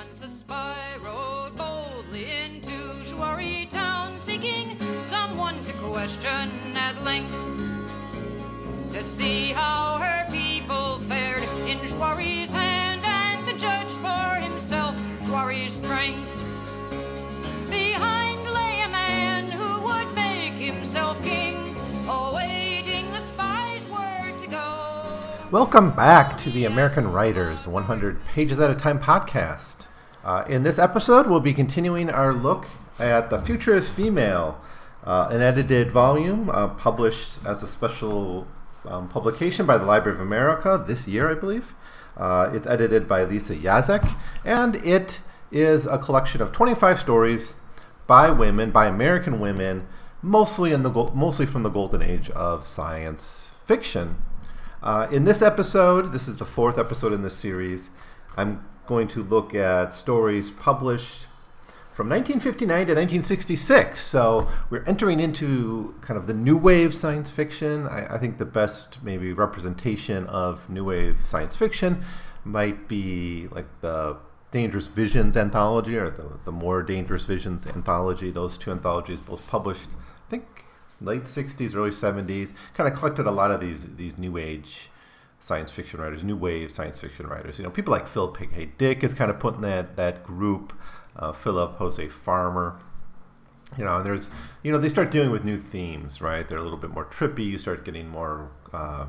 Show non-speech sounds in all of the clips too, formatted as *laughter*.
Once a spy rode boldly into Shwari town, seeking someone to question at length. To see how her people fared in Shwari's hand and to judge for himself Shwari's strength. Behind lay a man who would make himself king, awaiting the spy's word to go. Welcome back to the American Writers 100 Pages at a Time podcast. Uh, in this episode, we'll be continuing our look at The Future is Female, uh, an edited volume uh, published as a special um, publication by the Library of America this year, I believe. Uh, it's edited by Lisa Yaszek, and it is a collection of 25 stories by women, by American women, mostly in the mostly from the golden age of science fiction. Uh, in this episode, this is the fourth episode in this series. I'm going to look at stories published from 1959 to 1966. So we're entering into kind of the new wave science fiction. I, I think the best maybe representation of new wave science fiction might be like the Dangerous Visions anthology or the, the More Dangerous Visions anthology. Those two anthologies both published, I think, late 60s, early 70s. Kind of collected a lot of these these new age science fiction writers, new wave science fiction writers. You know, people like Philip K. Dick is kind of putting that that group. Uh, Philip Jose Farmer. You know, there's, you know, they start dealing with new themes, right? They're a little bit more trippy. You start getting more uh,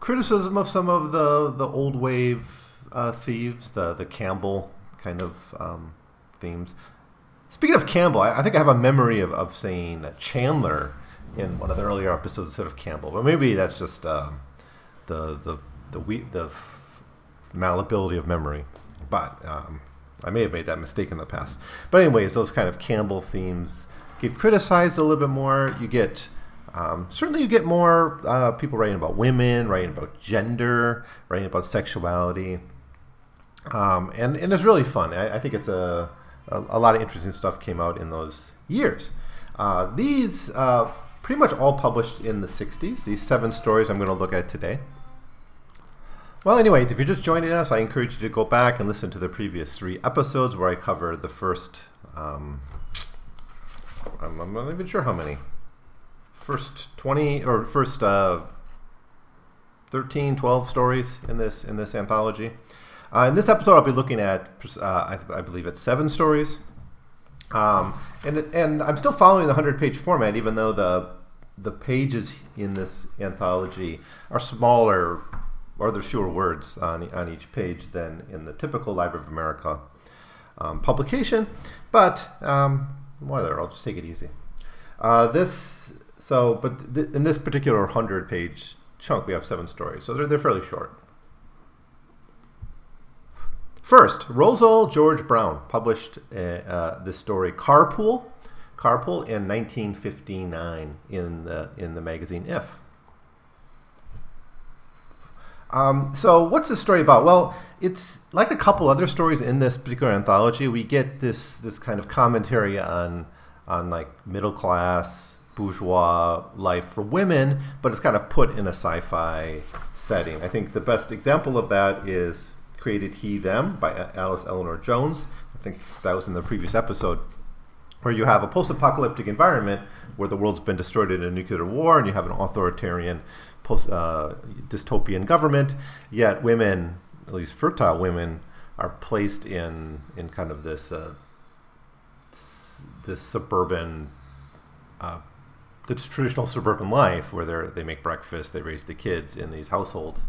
criticism of some of the the old wave uh, thieves, the the Campbell kind of um, themes. Speaking of Campbell, I, I, think I have a memory of, of saying Chandler in one of the earlier episodes instead of Campbell, but maybe that's just um, the the the we, the malleability of memory. But um, I may have made that mistake in the past. But anyways, those kind of Campbell themes get criticized a little bit more. You get um, certainly you get more uh, people writing about women, writing about gender, writing about sexuality, um, and and it's really fun. I, I think it's a, a, a lot of interesting stuff came out in those years. Uh, these uh, pretty much all published in the 60s. These seven stories I'm going to look at today. Well, anyways, if you're just joining us, I encourage you to go back and listen to the previous three episodes where I covered the first. Um, I'm, I'm, not even sure how many. First 20 or first uh, 13, 12 stories in this in this anthology. Uh, in this episode, I'll be looking at, uh, I, I, believe, it's seven stories. Um, and and I'm still following the 100 page format, even though the the pages in this anthology are smaller or there's fewer words on, on each page than in the typical Library of America um, publication. But um, whatever, I'll just take it easy. Uh, this so, but th- in this particular hundred page chunk, we have seven stories, so they're they're fairly short. First, Rosel George Brown published uh, uh, this story, Carpool, Carpool in 1959 in the in the magazine If. Um, so, what's this story about? Well, it's like a couple other stories in this particular anthology. We get this this kind of commentary on on like middle class bourgeois life for women, but it's kind of put in a sci-fi setting. I think the best example of that is "Created He Them" by Alice Eleanor Jones. I think that was in the previous episode, where you have a post-apocalyptic environment where the world's been destroyed in a nuclear war, and you have an authoritarian post uh, dystopian government, yet women, at least fertile women, are placed in in kind of this uh, this suburban. Uh, this traditional suburban life where they they make breakfast, they raise the kids in these households.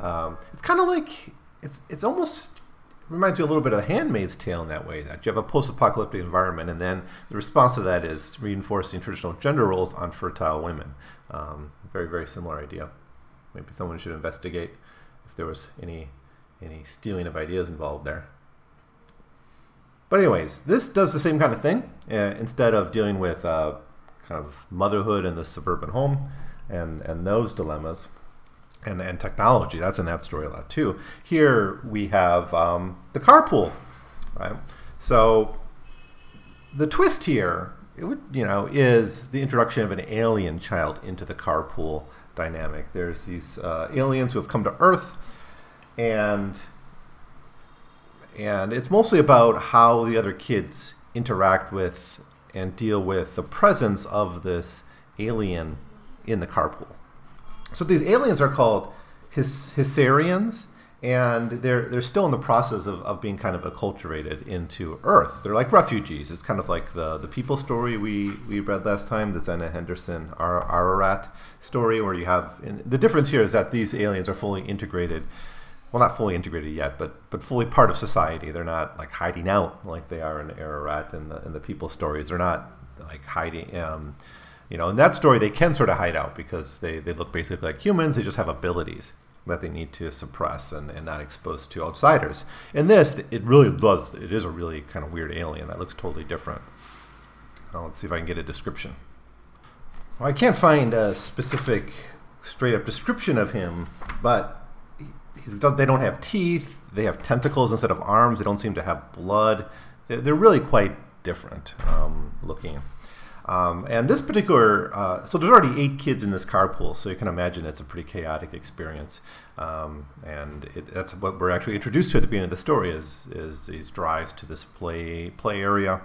Um, it's kind of like it's it's almost reminds me a little bit of the Handmaid's Tale in that way. That you have a post-apocalyptic environment, and then the response to that is reinforcing traditional gender roles on fertile women. Um, very very similar idea. Maybe someone should investigate if there was any any stealing of ideas involved there. But anyways, this does the same kind of thing. Uh, instead of dealing with uh, kind of motherhood in the suburban home and and those dilemmas, and and technology. That's in that story a lot too. Here we have um, the carpool, right? So the twist here, it would you know, is the introduction of an alien child into the carpool dynamic. There's these uh, aliens who have come to Earth, and and it's mostly about how the other kids interact with and deal with the presence of this alien in the carpool. So these aliens are called His- Hysarians, and they're they're still in the process of, of being kind of acculturated into Earth. They're like refugees. It's kind of like the the people story we, we read last time, the Zenna Henderson Ar- Ararat story, where you have the difference here is that these aliens are fully integrated. Well, not fully integrated yet, but but fully part of society. They're not like hiding out like they are in Ararat and the in the people stories. They're not like hiding. Um, you know, in that story, they can sort of hide out because they, they look basically like humans. They just have abilities that they need to suppress and, and not expose to outsiders. And this, it really does, it is a really kind of weird alien that looks totally different. Let's see if I can get a description. Well, I can't find a specific straight up description of him, but they don't have teeth, they have tentacles instead of arms, they don't seem to have blood. They're really quite different um, looking. Um, and this particular, uh, so there's already eight kids in this carpool, so you can imagine it's a pretty chaotic experience. Um, and it, that's what we're actually introduced to at the beginning of the story is is these drives to this play play area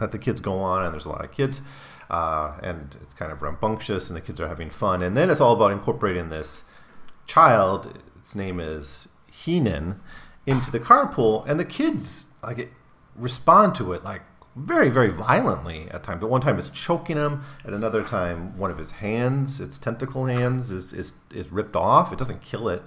that the kids go on, and there's a lot of kids, uh, and it's kind of rambunctious, and the kids are having fun. And then it's all about incorporating this child. Its name is Heenan into the carpool, and the kids like it, respond to it like very, very violently at times. At one time, it's choking him. At another time, one of his hands, its tentacle hands, is, is, is ripped off. It doesn't kill it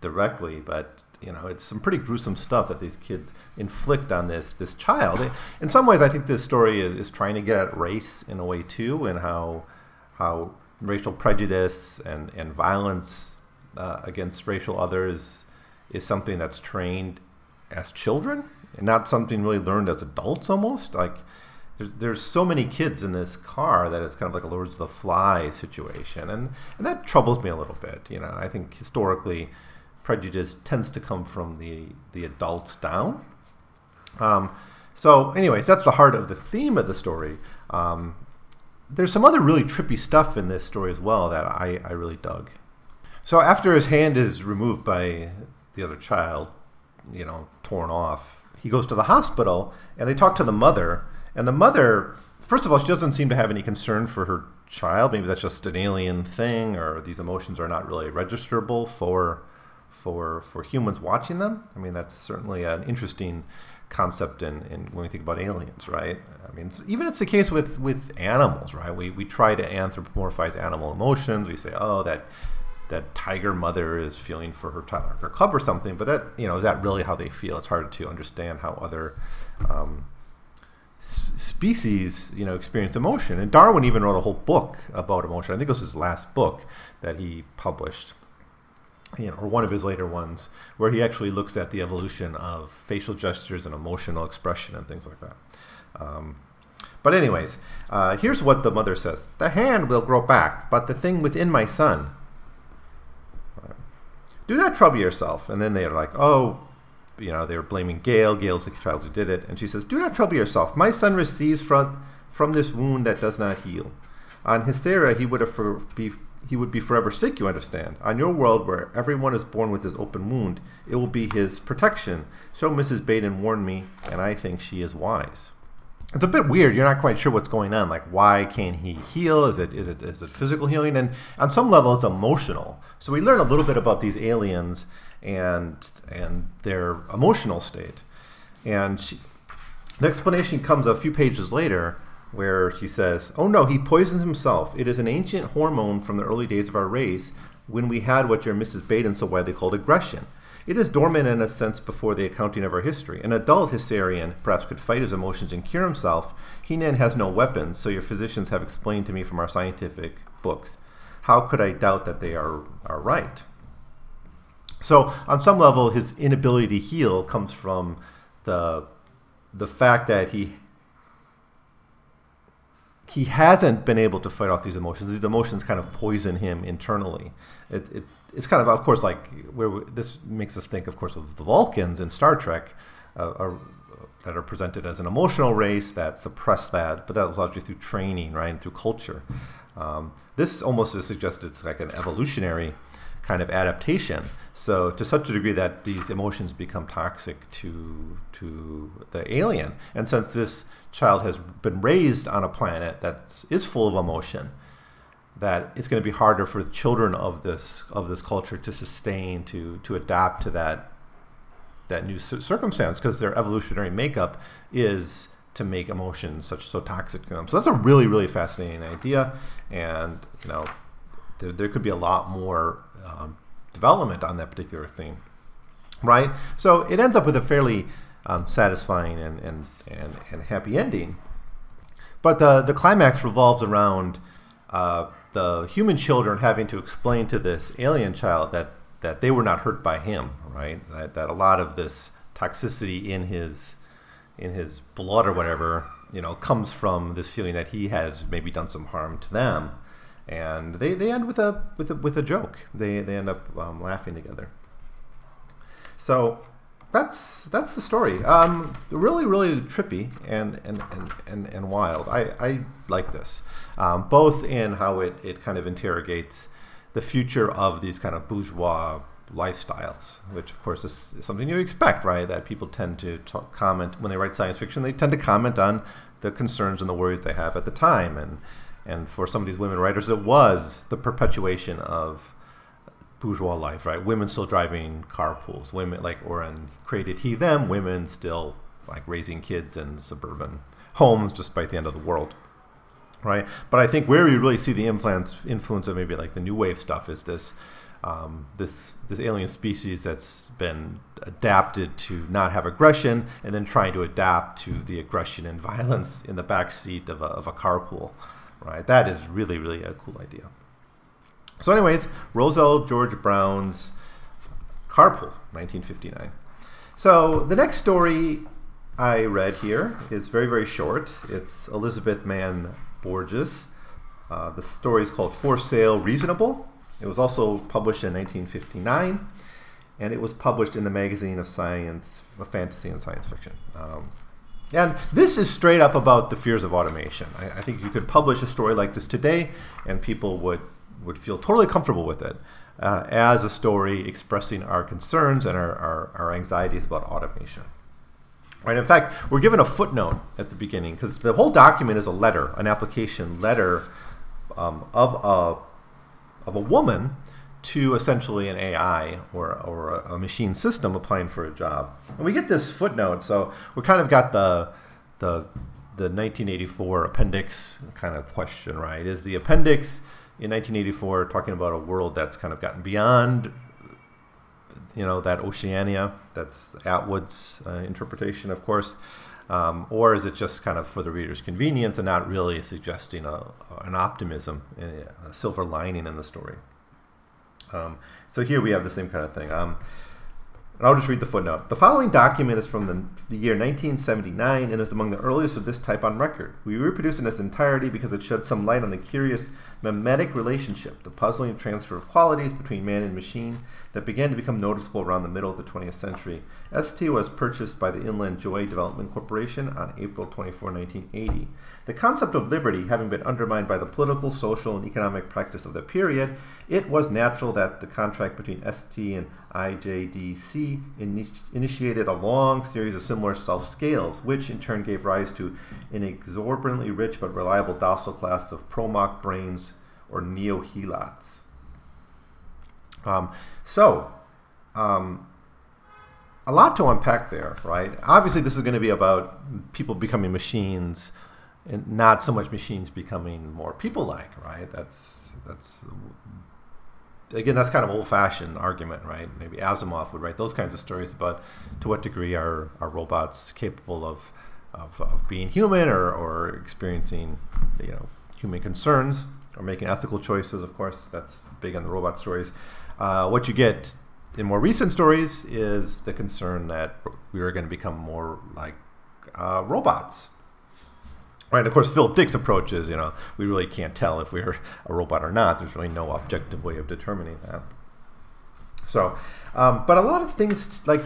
directly, but you know, it's some pretty gruesome stuff that these kids inflict on this this child. In some ways, I think this story is, is trying to get at race in a way too, and how how racial prejudice and and violence uh, against racial others is something that's trained as children and not something really learned as adults almost like there's there's so many kids in this car that it's kind of like a Lords of the Fly situation, and and that troubles me a little bit. You know, I think historically, prejudice tends to come from the the adults down. Um, so, anyways, that's the heart of the theme of the story. Um, there's some other really trippy stuff in this story as well that I, I really dug. So after his hand is removed by the other child, you know, torn off, he goes to the hospital and they talk to the mother. And the mother, first of all, she doesn't seem to have any concern for her child. Maybe that's just an alien thing, or these emotions are not really registerable for for for humans watching them. I mean, that's certainly an interesting concept in, in when we think about aliens, right? I mean, even it's the case with with animals, right? We we try to anthropomorphize animal emotions. We say, oh, that that tiger mother is feeling for her child her cub or something. But that you know is that really how they feel? It's hard to understand how other um, s- species you know experience emotion. And Darwin even wrote a whole book about emotion. I think it was his last book that he published. You know, or one of his later ones, where he actually looks at the evolution of facial gestures and emotional expression and things like that. Um, but anyways, uh, here's what the mother says: "The hand will grow back, but the thing within my son, do not trouble yourself. And then they're like, oh, you know, they're blaming Gail. Gail's the child who did it. And she says, do not trouble yourself. My son receives from, from this wound that does not heal. On Hysteria, he would have for, be he would be forever sick, you understand. On your world, where everyone is born with this open wound, it will be his protection. So Mrs. Baden warned me, and I think she is wise it's a bit weird. You're not quite sure what's going on. Like, why can't he heal? Is it is it is it physical healing? And on some level, it's emotional. So we learn a little bit about these aliens and and their emotional state. And she, the explanation comes a few pages later, where he says, "Oh no, he poisons himself. It is an ancient hormone from the early days of our race, when we had what your Mrs. Baden so widely called aggression." It is dormant in a sense before the accounting of our history. An adult Hysarian perhaps could fight his emotions and cure himself. Heenan has no weapons, so your physicians have explained to me from our scientific books. How could I doubt that they are, are right? So, on some level, his inability to heal comes from the, the fact that he he hasn't been able to fight off these emotions. These emotions kind of poison him internally. It, it, it's kind of, of course, like where we, this makes us think, of course, of the Vulcans in Star Trek, uh, are, that are presented as an emotional race that suppress that, but that was largely through training, right, and through culture. Um, this almost is suggested it's like an evolutionary kind of adaptation. So to such a degree that these emotions become toxic to to the alien. And since this child has been raised on a planet that is full of emotion, that it's going to be harder for children of this of this culture to sustain to to adapt to that that new circumstance because their evolutionary makeup is to make emotions such so toxic to them. So that's a really really fascinating idea, and you know there, there could be a lot more um, development on that particular theme, right? So it ends up with a fairly um, satisfying and, and and and happy ending, but the the climax revolves around. Uh, the human children having to explain to this alien child that that they were not hurt by him, right? That, that a lot of this toxicity in his in his blood or whatever, you know, comes from this feeling that he has maybe done some harm to them, and they, they end with a with a with a joke. They they end up um, laughing together. So that's that's the story. Um, really, really trippy and and, and, and, and wild. I, I like this, um, both in how it, it kind of interrogates the future of these kind of bourgeois lifestyles, which of course is, something you expect, right? That people tend to talk, comment when they write science fiction. They tend to comment on the concerns and the worries they have at the time, and and for some of these women writers, it was the perpetuation of bourgeois life, right? Women still driving carpools, women like or and created he them, women still like raising kids in suburban homes despite the end of the world. Right? But I think where you really see the influence influence of maybe like the new wave stuff is this um, this this alien species that's been adapted to not have aggression and then trying to adapt to the aggression and *laughs* violence in the back seat of a, of a carpool right that is really really a cool idea so, anyways, Rosel George Brown's Carpool, 1959. So, the next story I read here is very, very short. It's Elizabeth Mann Borgese. Uh, the story is called For Sale Reasonable. It was also published in 1959, and it was published in the magazine of science, of fantasy and science fiction. Um, and this is straight up about the fears of automation. I, I think you could publish a story like this today, and people would would feel totally comfortable with it uh, as a story expressing our concerns and our, our, our anxieties about automation. Right. In fact, we're given a footnote at the beginning because the whole document is a letter, an application letter um, of a of a woman to essentially an AI or, or a, a, machine system applying for a job. And we get this footnote, so we kind of got the the the 1984 appendix kind of question, right? Is the appendix in 1984 talking about a world that's kind of gotten beyond you know that Oceania that's Atwood's uh, interpretation of course. Um, or is it just kind of for the reader's convenience and not really suggesting a, an optimism a silver lining in the story? Um, so here we have the same kind of thing. Um, and I'll just read the footnote. The following document is from the, the, year 1979 and is among the earliest of this type on record. We reproduce in its entirety because it sheds some light on the curious mimetic relationship, the puzzling transfer of qualities between man and machine that began to become noticeable around the middle of the 20th century. ST was purchased by the Inland Joy Development Corporation on April 24, 1980. The concept of liberty having been undermined by the political, social, and economic practice of the period, it was natural that the contract between ST and IJDC initiated a long series of similar self scales, which in turn gave rise to an exorbitantly rich but reliable docile class of Promach brains or neo-helots. Um, so, um, a lot to unpack there, right? Obviously, this is going to be about people becoming machines, and not so much machines becoming more people-like, right? That's that's again, that's kind of old-fashioned argument, right? Maybe Asimov would write those kinds of stories about to what degree are are robots capable of of, of being human or, or experiencing, you know, human concerns or making ethical choices. Of course, that's big on the robot stories. Uh, what you get in more recent stories is the concern that we are going to become more like uh, robots. Right, of course, Philip Dick's approach is, you know, we really can't tell if we're a robot or not. There's really no objective way of determining that. So, um, but a lot of things like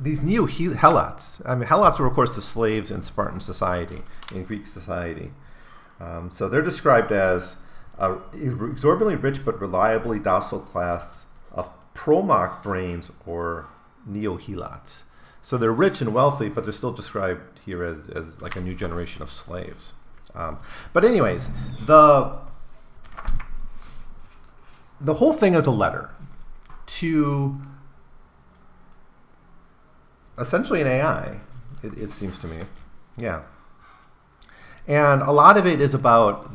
these neo helots. I mean, helots were, of course, the slaves in Spartan society, in Greek society. Um, so they're described as a exorbitantly rich but reliably docile class promach brains or neo-helots. So they're rich and wealthy, but they're still described here as, as like a new generation of slaves. Um, but anyways, the the whole thing is a letter to essentially an AI. It, it seems to me, yeah. And a lot of it is about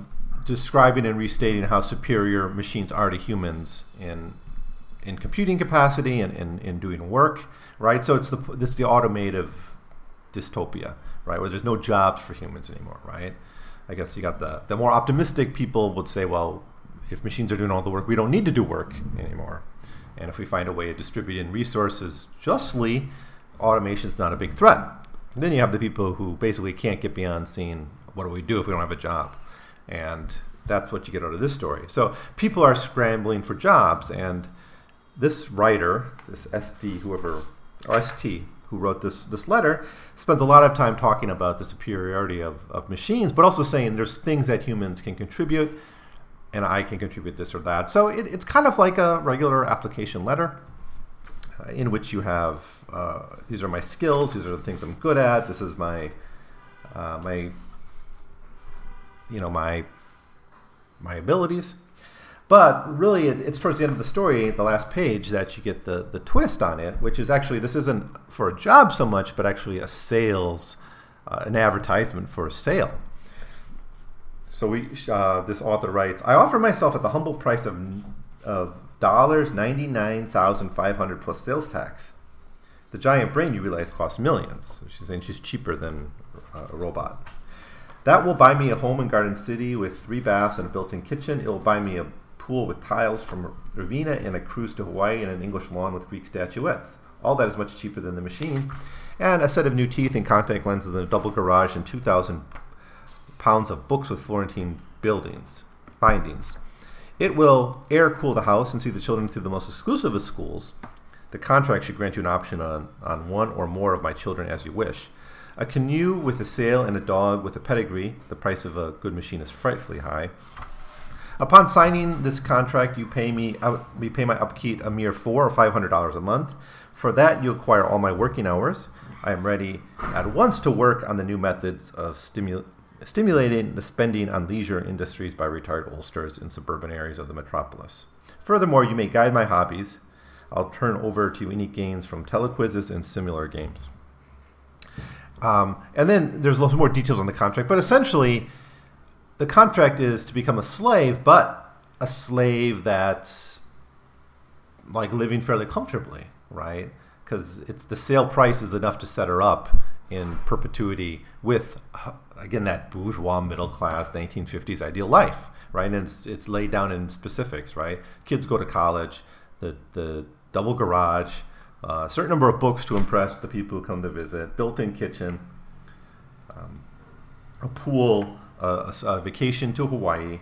describing and restating how superior machines are to humans in in computing capacity and in, in doing work, right? So it's the this is the automotive dystopia, right, where there's no jobs for humans anymore, right? I guess you got the the more optimistic people would say, well, if machines are doing all the work, we don't need to do work anymore. And if we find a way of distributing resources justly, automation is not a big threat. And then you have the people who basically can't get beyond seeing what do we do if we don't have a job? And that's what you get out of this story. So people are scrambling for jobs, and this writer, this SD, whoever, or ST, who wrote this, this letter, spent a lot of time talking about the superiority of, of machines, but also saying there's things that humans can contribute, and I can contribute this or that. So it, it's kind of like a regular application letter uh, in which you have uh, these are my skills, these are the things I'm good at, this is my uh, my you know my my abilities. But really, it, it's towards the end of the story, the last page, that you get the, the twist on it, which is actually this isn't for a job so much, but actually a sales, uh, an advertisement for a sale. So we, uh, this author writes, I offer myself at the humble price of of dollars ninety nine thousand five hundred plus sales tax. The giant brain you realize costs millions. She's saying she's cheaper than a robot. That will buy me a home in Garden City with three baths and a built-in kitchen. It will buy me a pool with tiles from Ravenna and a cruise to Hawaii and an English lawn with Greek statuettes. All that is much cheaper than the machine. And a set of new teeth and contact lenses and a double garage and 2,000 pounds of books with Florentine buildings, bindings. It will air cool the house and see the children through the most exclusive of schools. The contract should grant you an option on, on one or more of my children as you wish. A canoe with a sail and a dog with a pedigree. The price of a good machine is frightfully high. Upon signing this contract, you pay me we pay my upkeep a mere four or five hundred dollars a month. For that, you acquire all my working hours. I am ready at once to work on the new methods of stimu- stimulating the spending on leisure industries by retired oldsters in suburban areas of the metropolis. Furthermore, you may guide my hobbies. I'll turn over to you any gains from telequizzes and similar games. Um, and then there's lots more details on the contract, but essentially, the contract is to become a slave, but a slave that's like living fairly comfortably, right? Because it's the sale price is enough to set her up in perpetuity with again that bourgeois middle class 1950s ideal life, right? And it's it's laid down in specifics, right? Kids go to college, the the double garage, a certain number of books to impress the people who come to visit, built-in kitchen, um, a pool, a, a, vacation to Hawaii,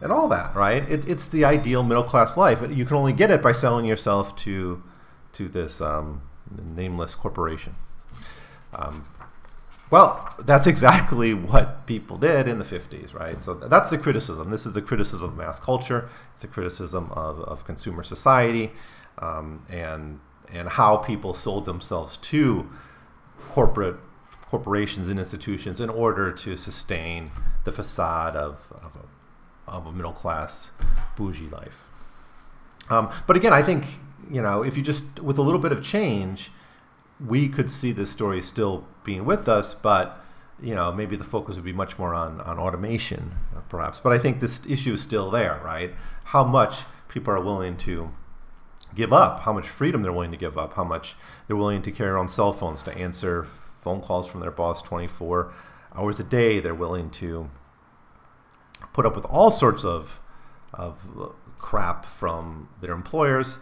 and all that. Right? It, it's the ideal middle-class life. You can only get it by selling yourself to to this um, nameless corporation. Um, well, that's exactly *laughs* what people did in the 50s, right? So that's the criticism. This is the criticism of mass culture. It's a criticism of, of consumer society. Um, and and how people sold themselves to corporate corporations and institutions in order to sustain the facade of, of, a, of a middle class bougie life. Um, but again, I think you know if you just with a little bit of change, we could see this story still being with us, but you know maybe the focus would be much more on on automation, perhaps. But I think this issue is still there, right? How much people are willing to give up, how much freedom they're willing to give up, how much they're willing to carry around cell phones to answer phone calls from their boss 24 hours a day. They're willing to put up with all sorts of, of crap from their employers.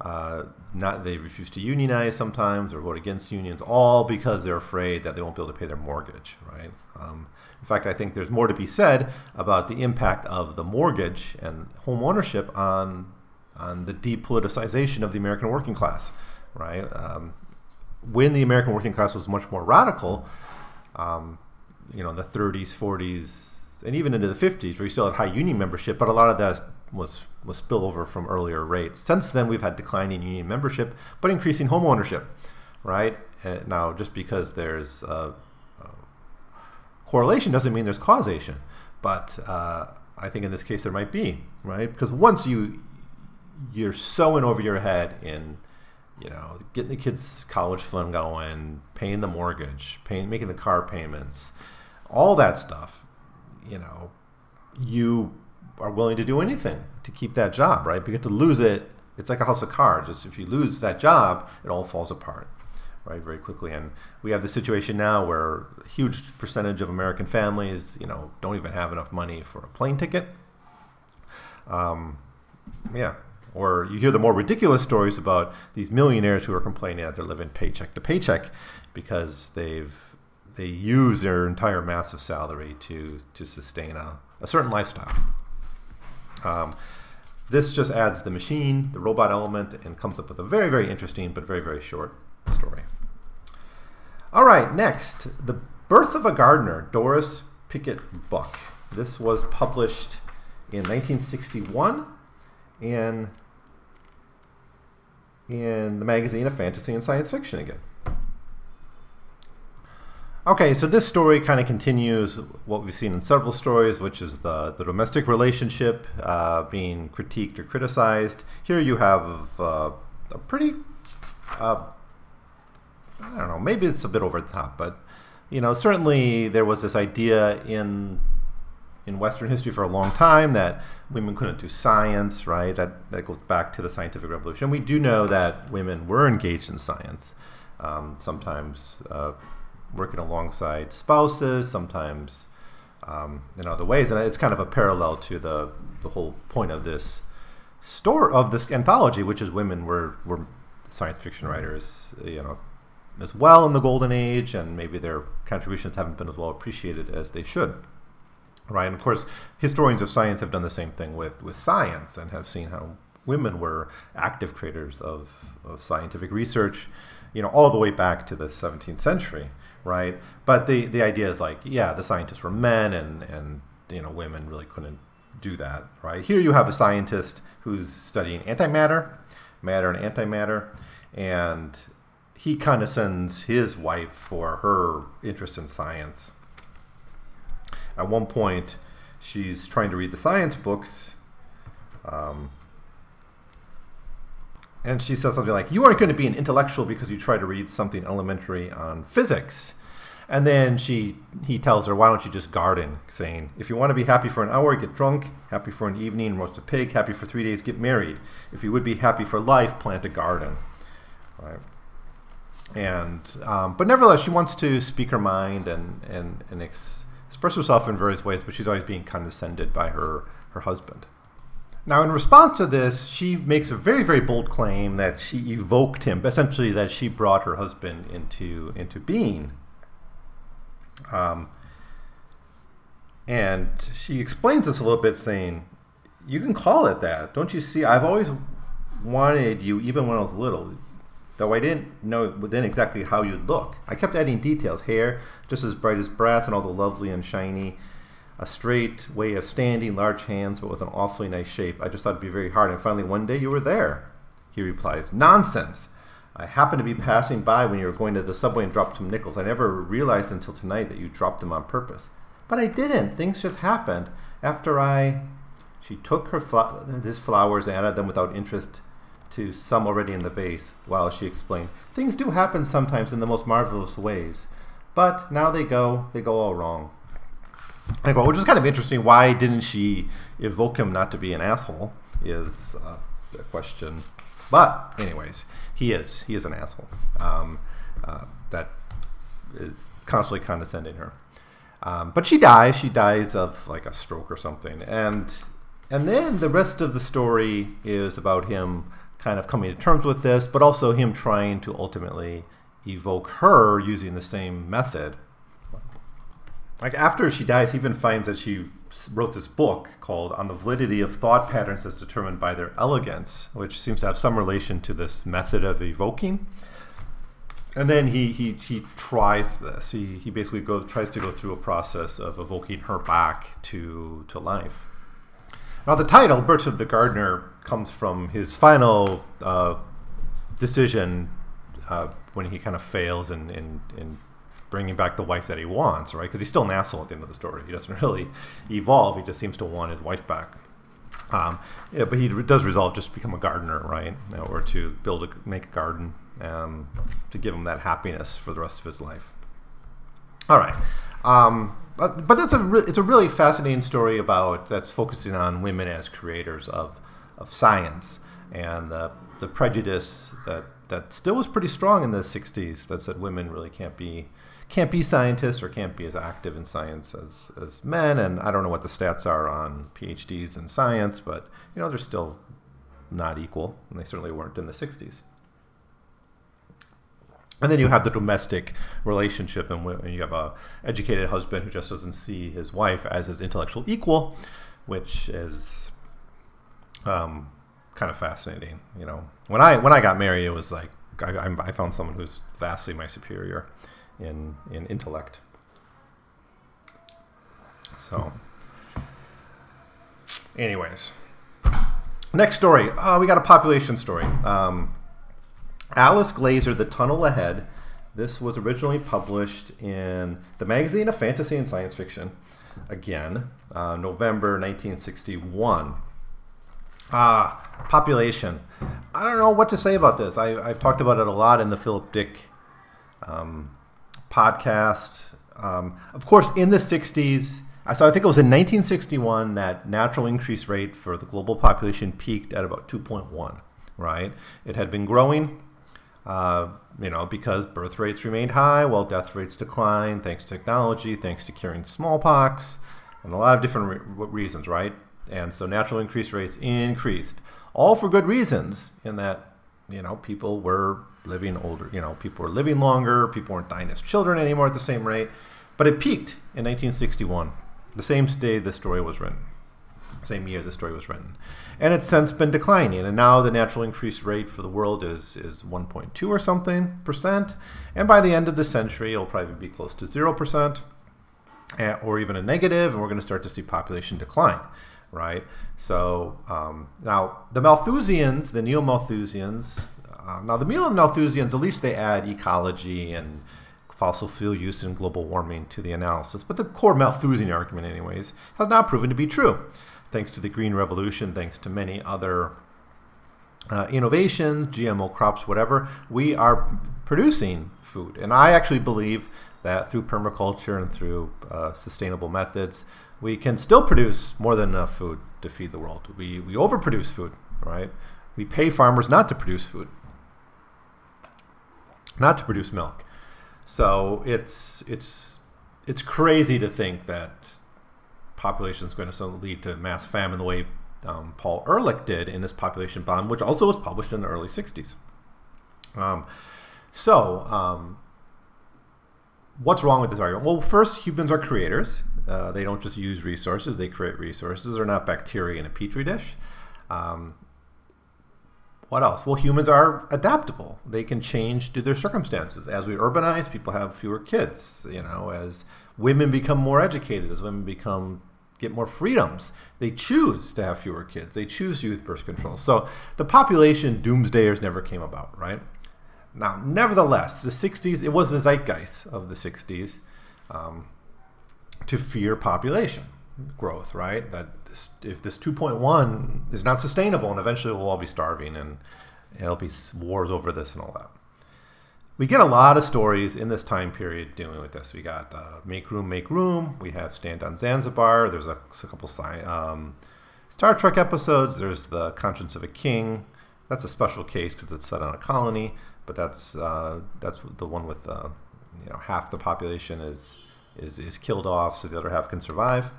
Uh, not they refuse to unionize sometimes or vote against unions, all because they're afraid that they won't be able to pay their mortgage. Right. Um, in fact, I think there's more to be said about the impact of the mortgage and home ownership on on the depoliticization of the American working class, right? Um, when the American working class was much more radical, um, you know, in the 30s, 40s, and even into the 50s, where you still had high union membership, but a lot of that was was spillover from earlier rates. Since then, we've had declining union membership, but increasing home ownership, right? Uh, now, just because there's uh, uh, correlation doesn't mean there's causation, but I think in this case there might be, right? Because once you you're so in over your head in you know getting the kids college fund going, paying the mortgage, paying making the car payments, all that stuff, you know, you are willing to do anything to keep that job, right? Because to lose it, it's like a house of cards. Just if you lose that job, it all falls apart, right, very quickly. And we have the situation now where a huge percentage of American families, you know, don't even have enough money for a plane ticket. Um, yeah. Or you hear the more ridiculous stories about these millionaires who are complaining that they're living paycheck to paycheck because they've they use their entire massive salary to to sustain a, a certain lifestyle. Um, this just adds the machine, the robot element, and comes up with a very, very interesting but very, very short story. All right, next, The Birth of a Gardener, Doris Pitkin Buck. This was published in 1961 in, in the magazine of fantasy and science fiction again. Okay, so this story kind of continues what we've seen in several stories, which is the, the domestic relationship uh, being critiqued or criticized. Here you have uh, a pretty, uh, I don't know, maybe it's a bit over the top, but you know, certainly there was this idea in in Western history for a long time that women couldn't do science, right? That that goes back to the scientific revolution. We do know that women were engaged in science, um, sometimes uh, working alongside spouses, sometimes um, in other ways, and it's kind of a parallel to the the whole point of this store of this anthology, which is women were were science fiction writers, you know, as well in the golden age, and maybe their contributions haven't been as well appreciated as they should. Right, and of course, historians of science have done the same thing with, with science and have seen how women were active creators of, of scientific research, you know, all the way back to the 17th century right? But the the idea is like, yeah, the scientists were men, and and you know, women really couldn't do that, right? Here you have a scientist who's studying antimatter, matter and antimatter, and he condescends his wife for her interest in science. At one point, she's trying to read the science books. Um, and she says something like, You aren't going to be an intellectual because you try to read something elementary on physics. And then she he tells her, Why don't you just garden? Saying, If you want to be happy for an hour, get drunk. Happy for an evening, roast a pig. Happy for three days, get married. If you would be happy for life, plant a garden. Right? And um, but nevertheless, she wants to speak her mind and and, and ex- express herself in various ways, but she's always being condescended by her her husband. Now, in response to this, she makes a very, very bold claim that she evoked him, essentially that she brought her husband into into being. Um, and she explains this a little bit, saying, "You can call it that, don't you see? I've always wanted you, even when I was little, though I didn't know then exactly how you'd look. I kept adding details: hair, just as bright as brass, and all the lovely and shiny." a straight way of standing, large hands, but with an awfully nice shape. I just thought it'd be very hard. And finally, one day you were there. He replies, Nonsense! I happened to be passing by when you were going to the subway and dropped some nickels. I never realized until tonight that you dropped them on purpose. But I didn't. Things just happened. After I. She took her fl- his flowers and added them without interest to some already in the vase, while she explained, Things do happen sometimes in the most marvelous ways. But now they go, they go all wrong. I go, which is kind of interesting. Why didn't she evoke him not to be an asshole? Is uh, the question. But, anyways, he is. He is an asshole. Um, uh, that is constantly condescending her. Um, but she dies. She dies of like a stroke or something, and and then the rest of the story is about him kind of coming to terms with this, but also him trying to ultimately evoke her using the same method like after she dies, he even finds that she wrote this book called On the Validity of Thought Patterns as Determined by Their Elegance, which seems to have some relation to this method of evoking. And then he, he, he tries this. He, he basically go, tries to go through a process of evoking her back to, to life. Now, the title, Birth of a Gardener, comes from his final uh, decision uh, when he kind of fails in, in, in bringing back the wife that he wants, right? Because he's still an asshole at the end of the story. He doesn't *laughs* really evolve. He just seems to want his wife back. Um, yeah, but he does resolve just to become a gardener, right? Or to build a make a garden um, to give him that happiness for the rest of his life. All right. Um, but, but that's a re- it's a really fascinating story about that's focusing on women as creators of of science and the the prejudice that that still was pretty strong in the 60s that said women really can't be can't be scientists or can't be as active in science as, as men. And i don't know what the stats are on phds in science but you know they're still not equal and they certainly weren't in the 60s and then you have the domestic relationship, and you have a educated husband who just doesn't see his wife as his intellectual equal, which is um, kind of fascinating. You know, when I when I got married, it was like I, I found someone who's vastly my superior in in intellect. So, anyways, next story. Oh, we got a population story. Um, Alice Glaser, The Tunnel Ahead. This was originally published in the Magazine of Fantasy and Science Fiction, again, uh, November 1961. Ah, population. I don't know what to say about this. I, have talked about it a lot in the Philip Dick um, podcast. Um, of course, in the 60s, so I think it was in 1961 that natural increase rate for the global population peaked at about 2.1, right? It had been growing uh, you know, because birth rates remained high while death rates declined thanks to technology, thanks to curing smallpox, and a lot of different re- reasons, right? And so natural increase rates increased, all for good reasons, in that, you know, people were living older, you know, people were living longer, people weren't dying as children anymore at the same rate. But it peaked in 1961, the same day this story was written same year the story was written. And it's since been declining. And now the natural increase rate for the world is, is 1.2 or something percent. And by the end of the century, it'll probably be close to 0% eh, or even a negative, and we're going to start to see population decline, right? So um, now the Malthusians, the Neo Malthusians, uh, now the Neo Malthusians, at least they add ecology and fossil fuel use and global warming to the analysis. But the core Malthusian argument, anyways, has not proven to be true thanks to the Green Revolution, thanks to many other uh, innovations, GMO crops, whatever, we are producing food. And I actually believe that through permaculture and through uh, sustainable methods, we can still produce more than enough food to feed the world. We, we overproduce food, right? We pay farmers not to produce food, not to produce milk. So it's it's it's crazy to think that population is going to lead to mass famine the way um, Paul Ehrlich did in his population bomb, which also was published in the early 60s. Um, so, um, what's wrong with this argument? Well, first, humans are creators. Uh, they don't just use resources, they create resources. They're not bacteria in a petri dish. Um, what else? Well, humans are adaptable. They can change to their circumstances. As we urbanize, people have fewer kids. You know, as women become more educated, as women become get more freedoms. They choose to have fewer kids. They choose to use birth control. So the population doomsdayers never came about, right? Now, nevertheless, the 60s, it was the zeitgeist of the 60s um, to fear population growth, right? That this, if this 2.1 is not sustainable and eventually we'll all be starving and there'll be wars over this and all that we get a lot of stories in this time period dealing with this. We got uh, Make Room, Make Room. We have Stand on Zanzibar. There's a, a couple sci- um, Star Trek episodes. There's The Conscience of a King. That's a special case because it's set on a colony, but that's uh, that's the one with uh, you know half the population is is is killed off, so the other half can survive.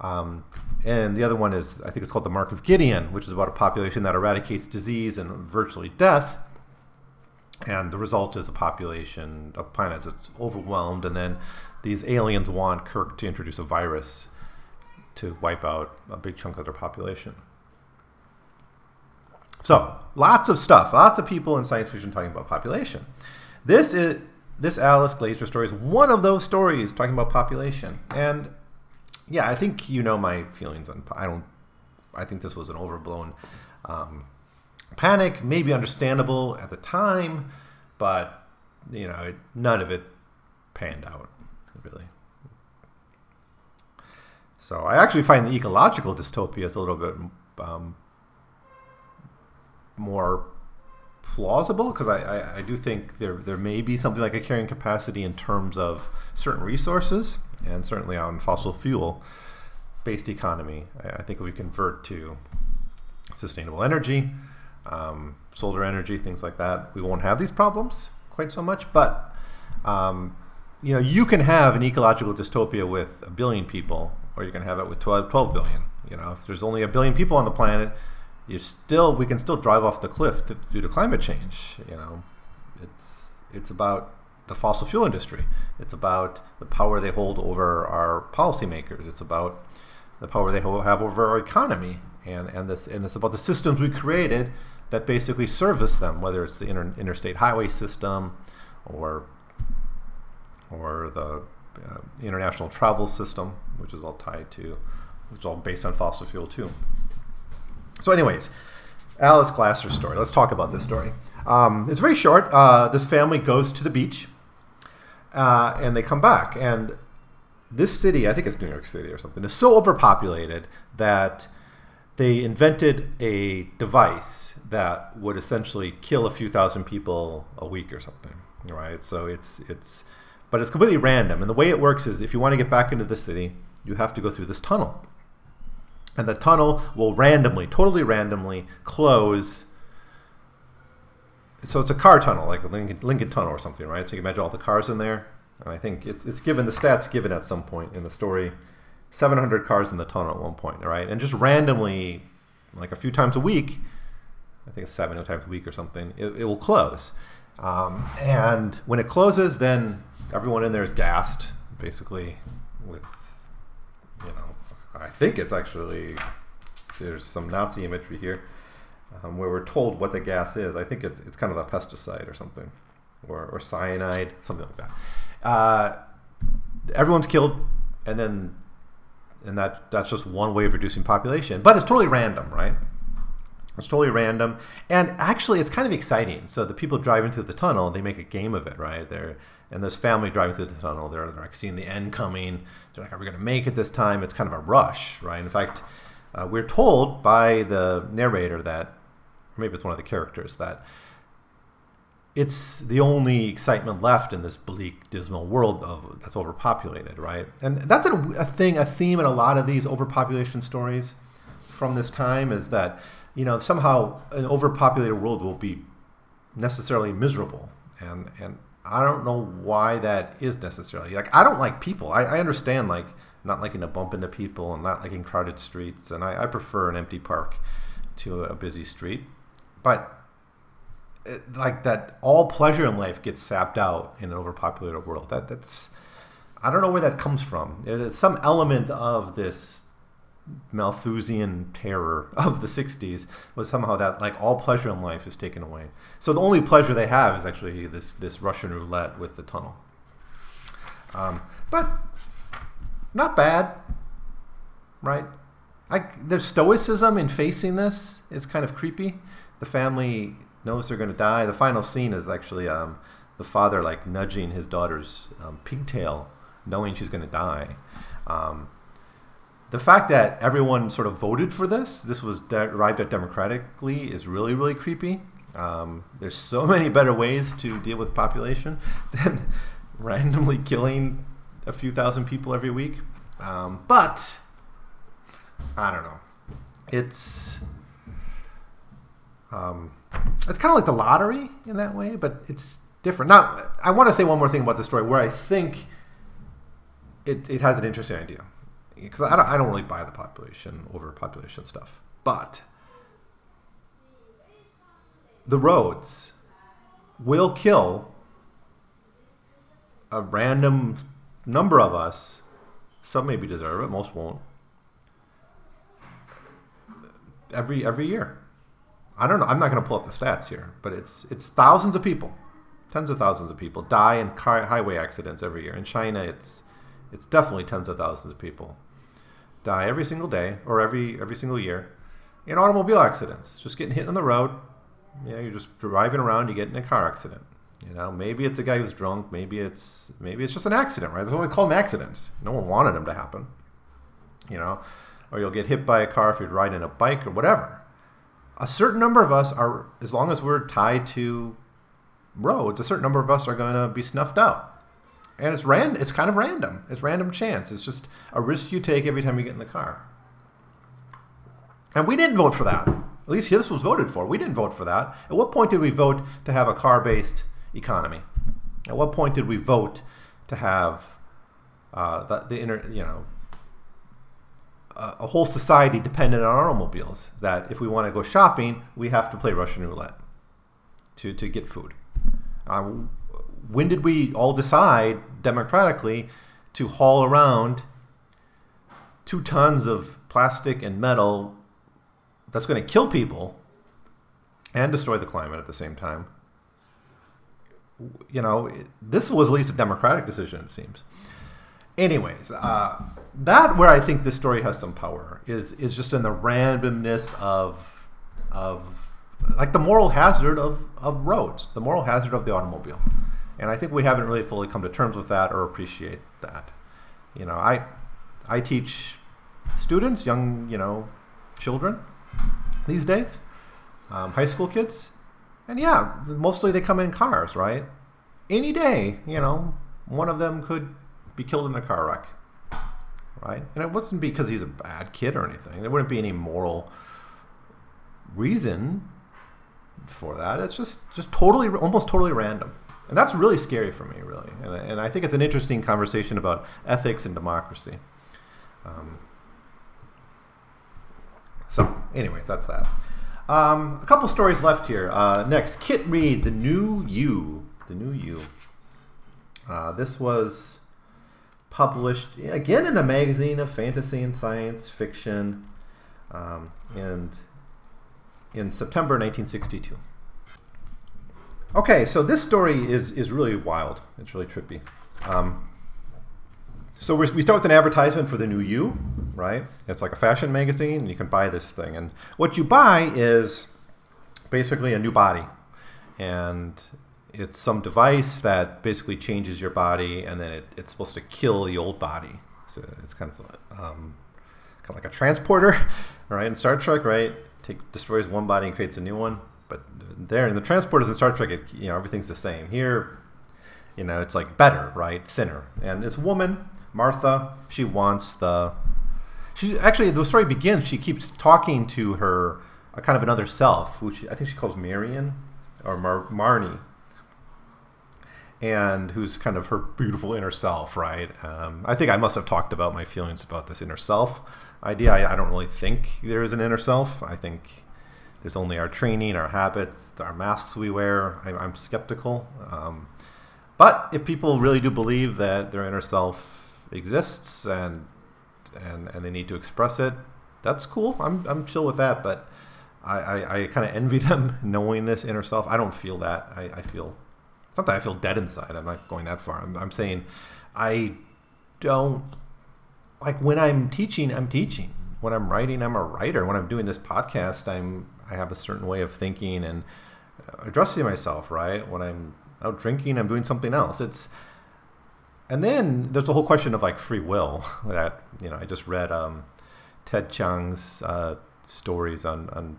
Um, and the other one is I think it's called the Mark of Gideon, which is about a population that eradicates disease and virtually death and the result is a population of planets that's overwhelmed, and then these aliens want Kirk to introduce a virus to wipe out a big chunk of their population. So, lots of stuff, lots of people in science fiction talking about population. This is this Alice Glaser story is one of those stories talking about population, and yeah, I think you know my feelings on. I don't I think this was an overblown um, panic, maybe understandable at the time, but you know, it, none of it panned out really. So I actually find the ecological dystopia is a little bit um, more plausible because I, I, I, do think there there may be something like a carrying capacity in terms of certain resources and certainly on fossil fuel based economy. I, I think if we convert to sustainable energy, um, solar energy, things like that, we won't have these problems quite so much. But um, you know, you can have an ecological dystopia with a billion people, or you can have it with 12, 12 billion. You know, if there's only a billion people on the planet, you still we can still drive off the cliff to, due to climate change. You know, it's it's about the fossil fuel industry. It's about the power they hold over our policymakers. It's about the power they have over our economy, and and this and it's about the systems we created that basically service them, whether it's the inter, interstate highway system, or or the uh, international travel system, which is all tied to, which is all based on fossil fuel too. So, anyways, Alice Glaser's story. Let's talk about this story. Um, it's very short. Uh, this family goes to the beach, uh, and they come back, and this city, I think it's New York City or something, is so overpopulated that they invented a device that would essentially kill a few thousand people a week or something. Right? So it's it's, but it's completely random. And the way it works is, if you want to get back into the city, you have to go through this tunnel and the tunnel will randomly, totally randomly, close. So it's a car tunnel, like a Lincoln, Lincoln Tunnel or something, right? So you can imagine all the cars in there. And I think it's, it's given the stats given at some point in the story, 700 cars in the tunnel at one point, right? And just randomly, like a few times a week, I think it's seven times a week or something, it, it will close. Um, and when it closes, then everyone in there is gassed, basically, with you know I think it's actually there's some Nazi imagery here um, where we're told what the gas is. I think it's it's kind of a pesticide or something, or, or cyanide, something like that. Uh, everyone's killed, and then and that that's just one way of reducing population, but it's totally random, right? It's totally random, and actually, it's kind of exciting. So the people driving through the tunnel, they make a game of it, right? They're and this family driving through the tunnel, they're, they're like seeing the end coming. They're like, "Are we going to make it this time?" It's kind of a rush, right? In fact, uh, we're told by the narrator that, or maybe it's one of the characters, that it's the only excitement left in this bleak, dismal world of that's overpopulated, right? And that's a, a thing, a theme in a lot of these overpopulation stories from this time is that you know, somehow an overpopulated world will be necessarily miserable. And, and I don't know why that is necessarily. Like, I don't like people. I, I understand, like, not liking to bump into people and not liking crowded streets. And I, I prefer an empty park to a busy street. But, it, like, that all pleasure in life gets sapped out in an overpopulated world. That That's, I don't know where that comes from. It's some element of this Malthusian terror of the 60s was somehow that like all pleasure in life is taken away. So the only pleasure they have is actually this this Russian roulette with the tunnel. Um, but not bad, right? I, there's stoicism in facing this is kind of creepy. The family knows they're going to die. The final scene is actually um, the father like nudging his daughter's um, pigtail, knowing she's going to die. Um, the fact that everyone sort of voted for this, this was de- arrived at democratically, is really, really creepy. Um, there's so *laughs* many better ways to deal with population *laughs* than randomly killing a few thousand people every week. Um, but I don't know. It's um, it's kind of like the lottery in that way, but it's different. Now, I want to say one more thing about the story where I think it, it has an interesting idea because I don't, I don't really buy the population over population stuff. But the roads will kill a random number of us. Some maybe deserve it, most won't. Every every year. I don't know. I'm not going to pull up the stats here, but it's it's thousands of people, tens of thousands of people die in car, highway accidents every year. In China, it's it's definitely tens of thousands of people die every single day or every every single year in automobile accidents, just getting hit on the road. You know, you're just driving around, you get in a car accident. You know, maybe it's a guy who's drunk, maybe it's maybe it's just an accident, right? That's what we call them accidents. No one wanted them to happen. You know, or you'll get hit by a car if you're riding a bike or whatever. A certain number of us are, as long as we're tied to roads, a certain number of us are going to be snuffed out. And it's ran. It's kind of random. It's random chance. It's just a risk you take every time you get in the car. And we didn't vote for that. At least this was voted for. We didn't vote for that. At what point did we vote to have a car-based economy? At what point did we vote to have uh, the, the inner, you know, a, whole society dependent on automobiles? That if we want to go shopping, we have to play Russian roulette to to get food. Uh, when did we all decide democratically to haul around two tons of plastic and metal that's going to kill people and destroy the climate at the same time. You know, this was at least a democratic decision, it seems. Anyways, uh, that where I think this story has some power is is just in the randomness of of like the moral hazard of, of roads, the moral hazard of the automobile. And I think we haven't really fully come to terms with that or appreciate that. You know, I I teach students, young, you know, children these days, um, high school kids, and yeah, mostly they come in cars, right? Any day, you know, one of them could be killed in a car wreck, right? And it wasn't because he's a bad kid or anything. There wouldn't be any moral reason for that. It's just just totally, almost totally random. And that's really scary for me, really. And, and I think it's an interesting conversation about ethics and democracy. Um, so, anyways, that's that. Um, a couple stories left here. Uh, next, Kit Reed, The New You. The New You. Uh, this was published again in the magazine of fantasy and science fiction um, and in September 1962. Okay, so this story is, is really wild. It's really trippy. Um, so we start with an advertisement for the new You, right? It's like a fashion magazine, and you can buy this thing. And what you buy is basically a new body, and it's some device that basically changes your body, and then it, it's supposed to kill the old body. So it's kind of um, kind of like a transporter, *laughs* right? In Star Trek, right? Take destroys one body and creates a new one. But there in the transporters in Star Trek, it, you know everything's the same. Here, you know, it's like better, right? Thinner. And this woman Martha, she wants the. She actually the story begins. She keeps talking to her a kind of another self, which I think she calls Marion or Mar- Marnie, and who's kind of her beautiful inner self, right? Um, I think I must have talked about my feelings about this inner self idea. I, I don't really think there is an inner self. I think there's only our training, our habits, our masks we wear. I, am skeptical. Um, but if people really do believe that their inner self exists and and and they need to express it, that's cool. I'm I'm chill with that. But I I, I kind of envy *laughs* them knowing this inner self. I don't feel that. I, I feel it's not that I feel dead inside. I'm not going that far. I'm, I'm saying I don't like when I'm teaching. I'm teaching. When I'm writing, I'm a writer. When I'm doing this podcast, I'm I have a certain way of thinking and addressing myself. Right. When I'm out drinking, I'm doing something else. It's and then there's the whole question of like free will *laughs* that you know I just read um, Ted Chiang's uh, stories on, on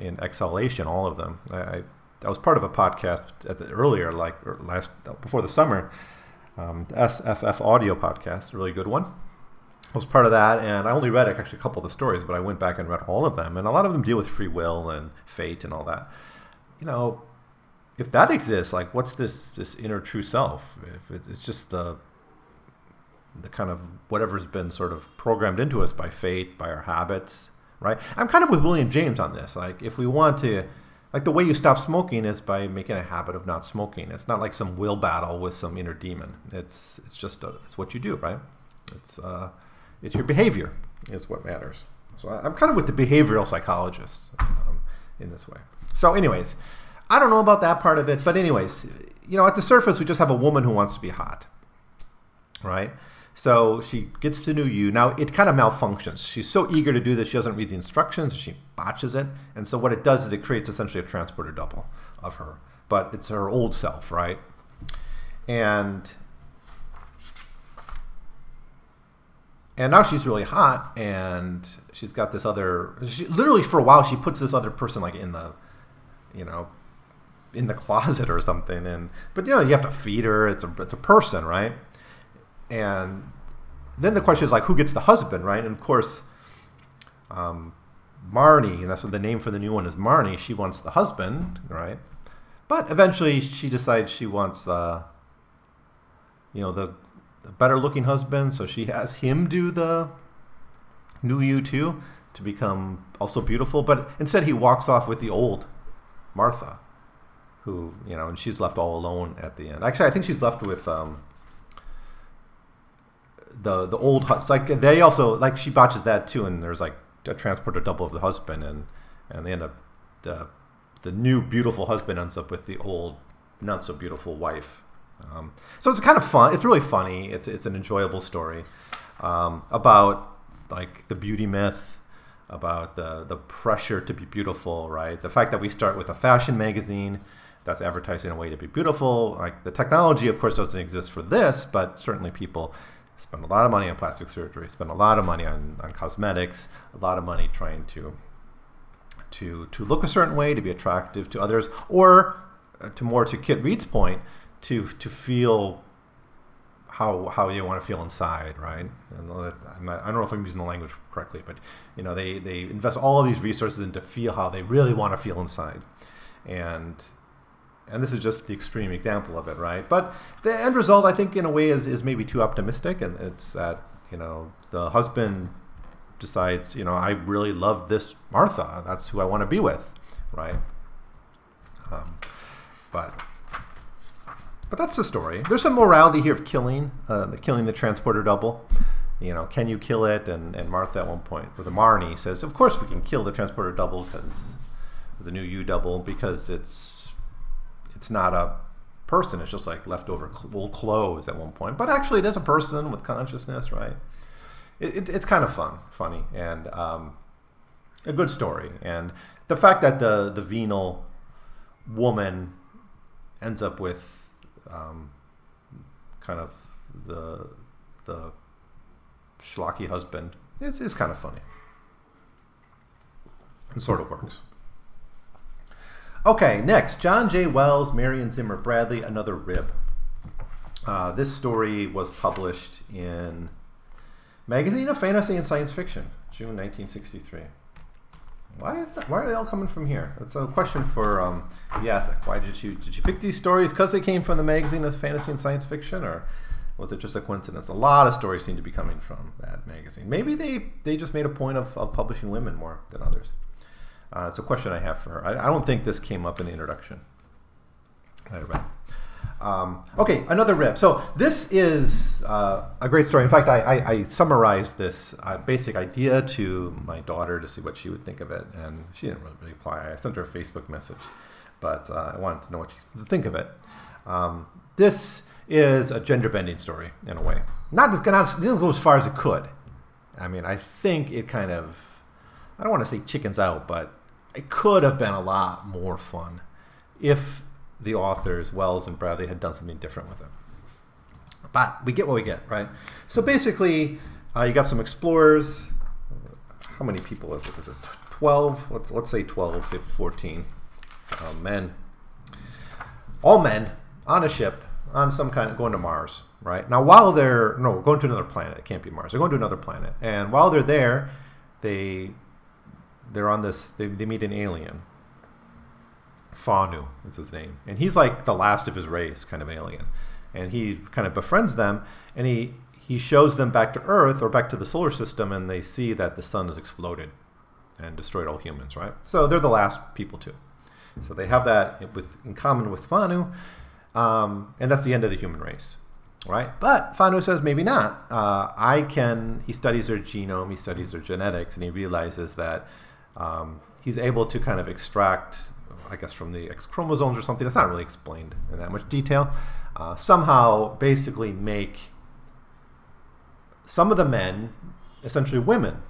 in exhalation, all of them. I, I, I was part of a podcast at the, earlier, like last before the summer, um, the SFF audio podcast, really good one. Was part of that, and I only read actually a couple of the stories, but I went back and read all of them, and a lot of them deal with free will and fate and all that. You know, if that exists, like what's this this inner true self? If it's just the the kind of whatever's been sort of programmed into us by fate, by our habits, right? I'm kind of with William James on this. Like if we want to like the way you stop smoking is by making a habit of not smoking. It's not like some will battle with some inner demon. It's it's just a, it's what you do, right? It's uh, it's your behavior is what matters. So I'm kind of with the behavioral psychologists um, in this way. So, anyways, I don't know about that part of it, but anyways, you know, at the surface, we just have a woman who wants to be hot, right? So she gets to know You. Now it kind of malfunctions. She's so eager to do this, she doesn't read the instructions. She botches it, and so what it does is it creates essentially a transporter double of her, but it's her old self, right? And and now she's really hot, and she's got this other. She, literally, for a while, she puts this other person like in the, you know, in the *laughs* closet or something. And but you know, you have to feed her. It's a it's a person, right? And then the question is like, who gets the husband, right? And of course, um, Marnie, and that's what the name for the new one is Marnie. She wants the husband, right? But eventually, she decides she wants, uh, you know, the, the better looking husband. So she has him do the new you too to become also beautiful. But instead, he walks off with the old Martha, who you know, and she's left all alone at the end. Actually, I think she's left with. Um, the the old like they also like she botches that too and there's like a transporter double of the husband and and they end up the the new beautiful husband ends up with the old not so beautiful wife um, so it's kind of fun it's really funny it's it's an enjoyable story um, about like the beauty myth about the the pressure to be beautiful right? The fact that we start with a fashion magazine that's advertising a way to be beautiful like the technology of course doesn't exist for this but certainly people spend a lot of money on plastic surgery, spend a lot of money on, on cosmetics, a lot of money trying to to to look a certain way, to be attractive to others, or uh, to more to Kit Reed's point, to to feel how how you want to feel inside, right? And not, I don't know if I'm using the language correctly, but you know they they invest all of these resources into feel how they really want to feel inside, and and this is just the extreme example of it, right? But the end result, I think, in a way, is, is maybe too optimistic, and it's that you know the husband decides, you know, I really love this Martha. That's who I want to be with, right? Um, but but that's the story. There's some morality here of killing, uh, the killing the transporter double. You know, can you kill it? And, and Martha at one point, or the Marnie says, of course we can kill the transporter double because the new U double because it's it's not a person. It's just like leftover old clothes at one point. But actually, it is a person with consciousness, right? It, it, it's kind of fun, funny, and um, a good story. And the fact that the the venal woman ends up with um, kind of the the schlocky husband is, is kind of funny. It sort of works. Okay, next, John Jay Wells, Marion Zimmer Bradley, another rib. Uh, this story was published in Magazine of Fantasy and Science Fiction, June 1963. Why is that? Why are they all coming from here? That's a question for um, Yaszek. Why did you did you pick these stories because they came from the Magazine of Fantasy and Science Fiction, or was it just a coincidence? A lot of stories seem to be coming from that magazine. Maybe they they just made a point of, of publishing women more than others. Uh, it's a question I have for her. I, I, don't think this came up in the introduction. Um, okay, another rib. So this is uh, a great story. In fact, I, I, I summarized this uh, basic idea to my daughter to see what she would think of it, and she didn't really reply. I sent her a Facebook message, but uh, I wanted to know what she think of it. Um, this is a gender bending story in a way. Not, not didn't go as far as it could. I mean, I think it kind of I don't want to say chickens out, but it could have been a lot more fun if the authors, Wells and Bradley, had done something different with it. But we get what we get, right? So basically, uh, you got some explorers. How many people is it? Is it 12? Let's, let's say 12, 15, 14 uh, men. All men on a ship on some kind of going to Mars, right? Now, while they're, no, going to another planet. It can't be Mars. They're going to another planet. And while they're there, they they're on this. They, they meet an alien. Fanu is his name, and he's like the last of his race, kind of alien, and he kind of befriends them, and he he shows them back to Earth or back to the solar system, and they see that the sun has exploded and destroyed all humans. Right, so they're the last people too. So they have that with in common with Fanu, um, and that's the end of the human race right? But Fanu says maybe not. Uh, I can. He studies their genome, he studies their genetics, and he realizes that um, he's able to kind of extract, I guess, from the X chromosomes or something. That's not really explained in that much detail. Uh, somehow, basically, make some of the men, essentially women,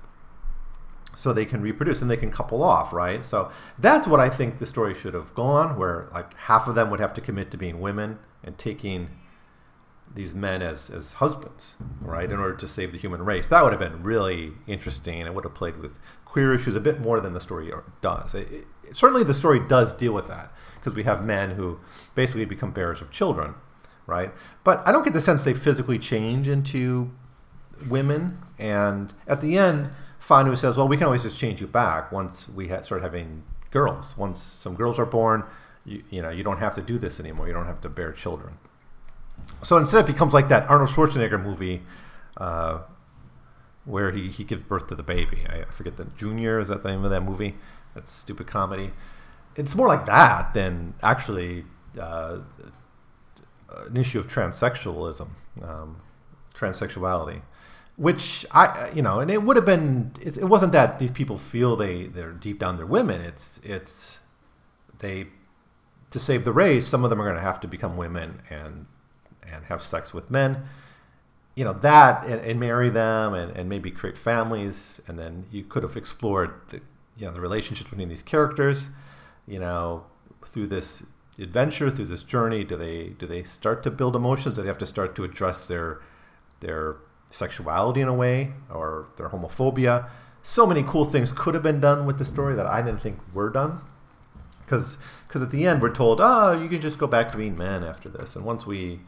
so they can reproduce and they can couple off, right? So that's what I think the story should have gone, where like half of them would have to commit to being women and taking these men as, as husbands, right, in order to save the human race. That would have been really interesting. It would have played with queer issues a bit more than the story does. It, it, certainly, the story does deal with that because we have men who basically become bearers of children, right? But I don't get the sense they physically change into women. And at the end, Fanu says, "Well, we can always just change you back once we ha- start having girls. Once some girls are born, you, you know, you don't have to do this anymore. You don't have to bear children." So instead, it becomes like that Arnold Schwarzenegger movie uh, where he, he gives birth to the baby. I, forget the Junior, is that the name of that movie? That stupid comedy. It's more like that than actually uh, an issue of transsexualism, um, transsexuality, which I, you know, and it would have been, it wasn't that these people feel they, they're deep down they're women. It's, it's, they, to save the race, some of them are going to have to become women and and have sex with men you know that and, and marry them and, and, maybe create families and then you could have explored the, you know the relationships between these characters you know through this adventure through this journey do they do they start to build emotions? Do they have to start to address their their sexuality in a way or their homophobia? So many cool things could have been done with the story that i didn't think were done because because at the end we're told oh you can just go back to being men after this. And once we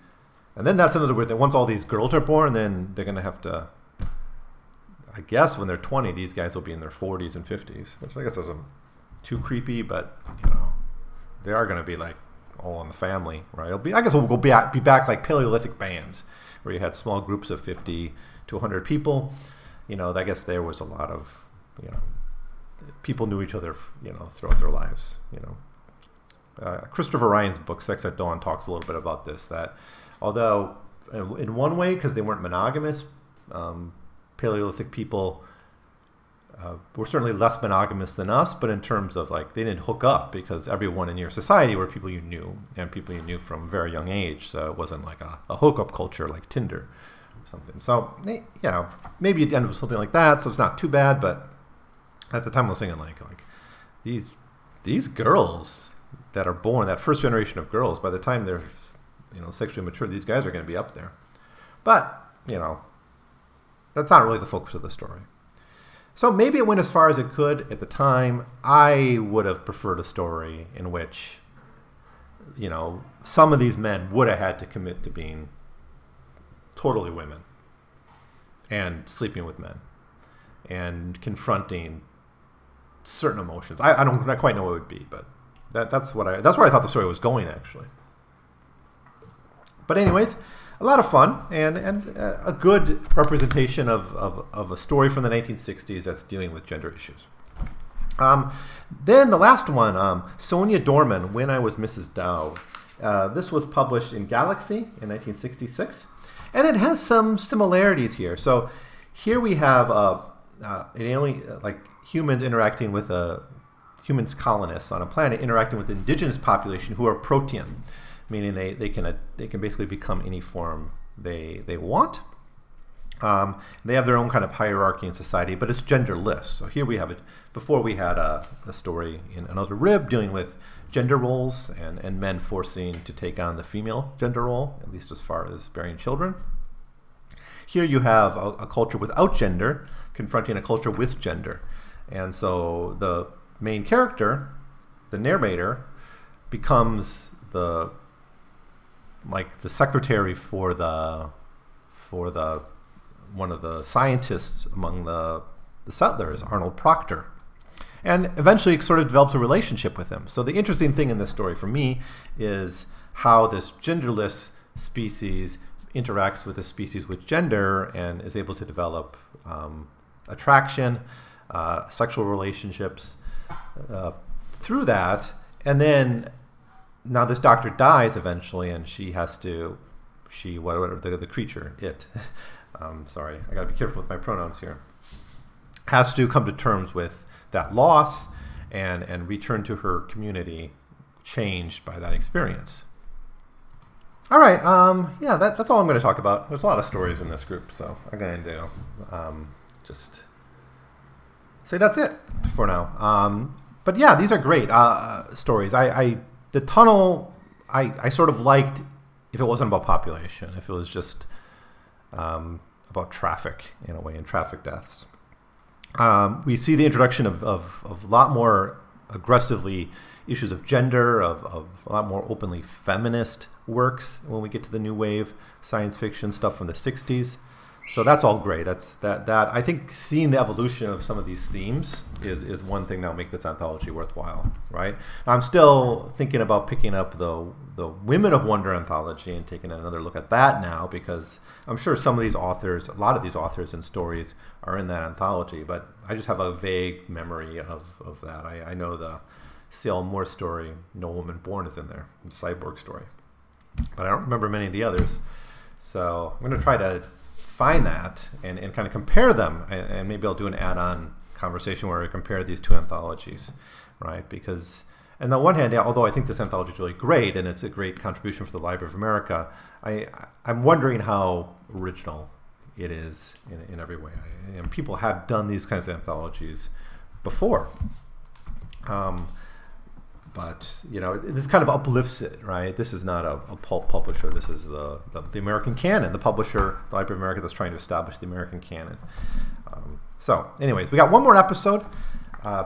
and then that's another weird thing. Once all these girls are born, then they're going to have to. I guess when they're 20, these guys will be in their 40s and 50s, which I guess isn't too creepy, but you know, they are going to be like all in the family, right? It'll be, I guess we'll go back, be back like Paleolithic bands, where you had small groups of 50 to 100 people. You know, I guess there was a lot of, you know, people knew each other, you know, throughout their lives. You know, uh, Christopher Ryan's book Sex at Dawn talks a little bit about this. That Although, in one way, because they weren't monogamous, um, Paleolithic people uh, were certainly less monogamous than us, but in terms of like they didn't hook up because everyone in your society were people you knew and people you knew from a very young age. So it wasn't like a, a hookup culture like Tinder or something. So, you know, maybe it ended with something like that. So it's not too bad, but at the time I was thinking like, like these, these girls that are born, that first generation of girls, by the time they're you know sexually mature, these guys are going to be up there. But you know, that's not really the focus of the story. So maybe it went as far as it could at the time. I would have preferred a story in which, you know, some of these men would have had to commit to being totally women and sleeping with men and confronting certain emotions. I, I don't I quite know what it would be, but that, that's what I that's where I thought the story was going actually. But anyways, a lot of fun and and uh, a good representation of, of, of a story from the 1960s that's dealing with gender issues. Um, then the last one, um, Sonya Dorman, When I Was Mrs. Dow. Uh, this was published in Galaxy in 1966, and it has some similarities here. So here we have uh, uh, an alien, like humans interacting with a humans colonists on a planet interacting with indigenous population who are protean meaning they, they can uh, they can basically become any form they they want. Um, they have their own kind of hierarchy in society, but it's genderless. So here we have it. Before we had a, a story in another rib dealing with gender roles and, and men forcing to take on the female gender role, at least as far as bearing children. Here you have a, a culture without gender confronting a culture with gender. And so the main character, the narrator, becomes the like the secretary for the for the one of the scientists among the the settlers, Arnold Proctor. And eventually sort of develops a relationship with him. So the interesting thing in this story for me is how this genderless species interacts with a species with gender and is able to develop um, attraction, uh, sexual relationships uh, through that. And then now this doctor dies eventually, and she has to, she whatever the, the creature it, *laughs* um, sorry, I got to be careful with my pronouns here, has to come to terms with that loss and and return to her community changed by that experience. All right. Um, yeah, that, that's all I'm going to talk about. There's a lot of stories in this group, so I'm going to um, just say that's it for now. Um, but yeah, these are great uh, stories. I, I the tunnel I, I sort of liked if it wasn't about population, if it was just um, about traffic in a way and traffic deaths. Um, we see the introduction of, of, of, a lot more aggressively issues of gender, of, of a lot more openly feminist works when we get to the new wave science fiction stuff from the 60s. So that's all great. That's that that I think seeing the evolution of some of these themes is is one thing that'll make this anthology worthwhile, right? I'm still thinking about picking up the the Women of Wonder anthology and taking another look at that now because I'm sure some of these authors, a lot of these authors and stories are in that anthology, but I just have a vague memory of, of that. I, I know the C.L. Moore story, No Woman Born, is in there, the cyborg story, but I don't remember many of the others. So I'm going to try to find that and, and kind of compare them, and, and maybe I'll do an add-on conversation where I compare these two anthologies, right? Because and on the one hand, although I think this anthology is really great and it's a great contribution for the Library of America, I, I'm wondering how original it is in, in every way. And people have done these kinds of anthologies before. Um, but you know, this kind of uplifts it, right? This is not a, a pulp publisher. This is the, the, the American canon, the publisher, the Library of America, that's trying to establish the American canon. Um, so, anyways, we got one more episode. Uh,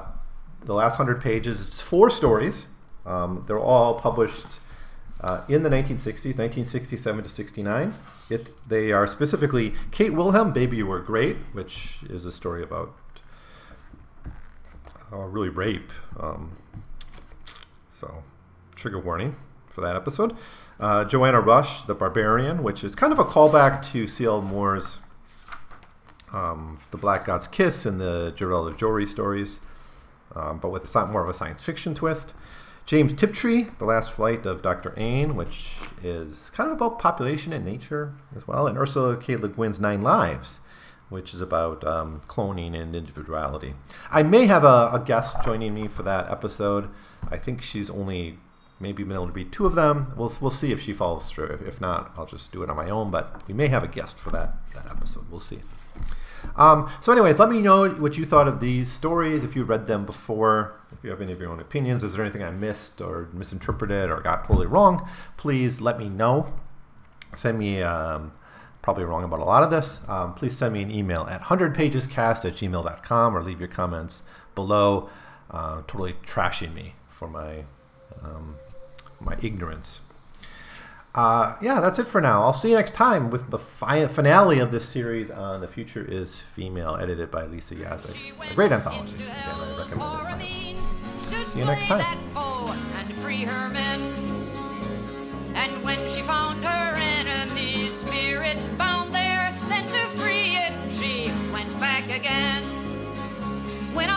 the last hundred pages. It's four stories. Um, they're all published uh, in the 1960s, 1967 to 69. It, they are specifically Kate Wilhelm, Baby You Were Great, which is a story about uh, really rape. Um, so, trigger warning for that episode. Uh, Joanna Russ, The Barbarian, which is kind of a callback to C.L. Moore's um, The Black God's Kiss and the Jirel Joiry stories um, but with a, more of a science fiction twist. James Tiptree, The Last Flight of Dr. Ain, which is kind of about population and nature as well, and Ursula K. Le Guin's Nine Lives, which is about um, cloning and individuality. I may have a, a, guest joining me for that episode. I think she's only maybe been able to read two of them. We'll, we'll see if she follows through. If, not, I'll just do it on my own, but we may have a guest for that, that episode. We'll see. Um, so, anyways, let me know what you thought of these stories. If you read them before, if you have any of your own opinions, is there anything I missed or misinterpreted or got totally wrong? Please let me know. Send me. Um, probably wrong about a lot of this. Um, please send me an email at 100pagescast at gmail.com or leave your comments below, uh, totally trashing me for my um, my ignorance uh, yeah, that's it for now. I'll see you next time with the fi- finale of this series on The Future is Female, edited by Lisa Yaszek. A great anthology. Again, I recommend it. See you next time. And when she found her enemy spirit bound there, then to free it, she went back again. When